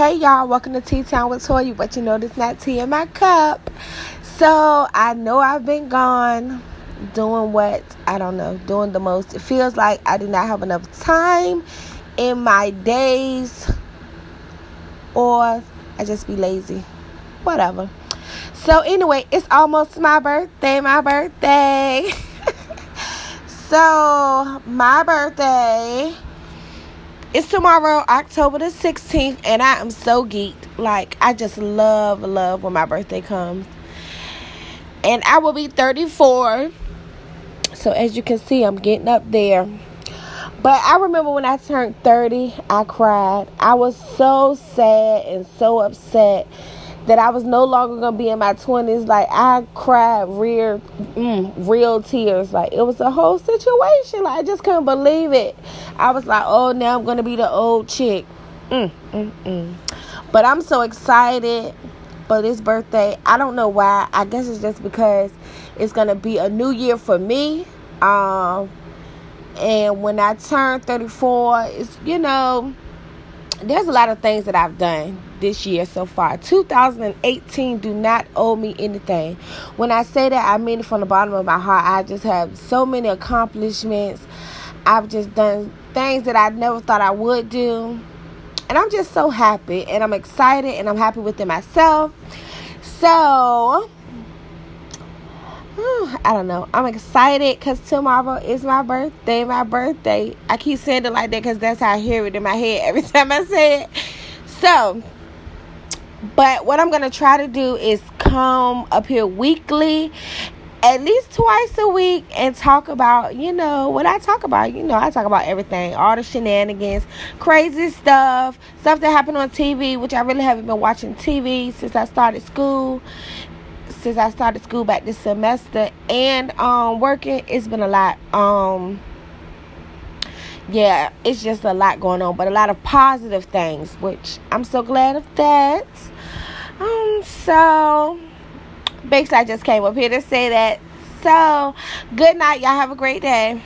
Hey y'all, welcome to Tea Town with Toya, but you know there's not tea in my cup. So I know I've been gone doing what I don't know, doing the most. It feels like I did not have enough time in my days, or I just be lazy. Whatever. So anyway, it's almost my birthday, my birthday. so my birthday it's tomorrow, October the 16th, and I am so geeked. Like, I just love, love when my birthday comes. And I will be 34. So, as you can see, I'm getting up there. But I remember when I turned 30, I cried. I was so sad and so upset that I was no longer gonna be in my twenties. Like I cried real, mm, real tears. Like it was a whole situation. Like I just couldn't believe it. I was like, oh, now I'm gonna be the old chick. Mm, mm, mm. But I'm so excited for this birthday. I don't know why. I guess it's just because it's gonna be a new year for me. Um, and when I turn 34, it's you know, there's a lot of things that I've done this year so far. 2018 do not owe me anything. When I say that, I mean it from the bottom of my heart. I just have so many accomplishments. I've just done things that I never thought I would do. And I'm just so happy and I'm excited and I'm happy within myself. So, I don't know. I'm excited because tomorrow is my birthday. My birthday. I keep saying it like that because that's how I hear it in my head every time I say it. So, but what I'm going to try to do is come up here weekly, at least twice a week, and talk about, you know, what I talk about. You know, I talk about everything, all the shenanigans, crazy stuff, stuff that happened on TV, which I really haven't been watching TV since I started school. Since I started school back this semester and um working, it's been a lot. Um yeah, it's just a lot going on, but a lot of positive things, which I'm so glad of that. Um, so basically, I just came up here to say that. So, good night, y'all. Have a great day.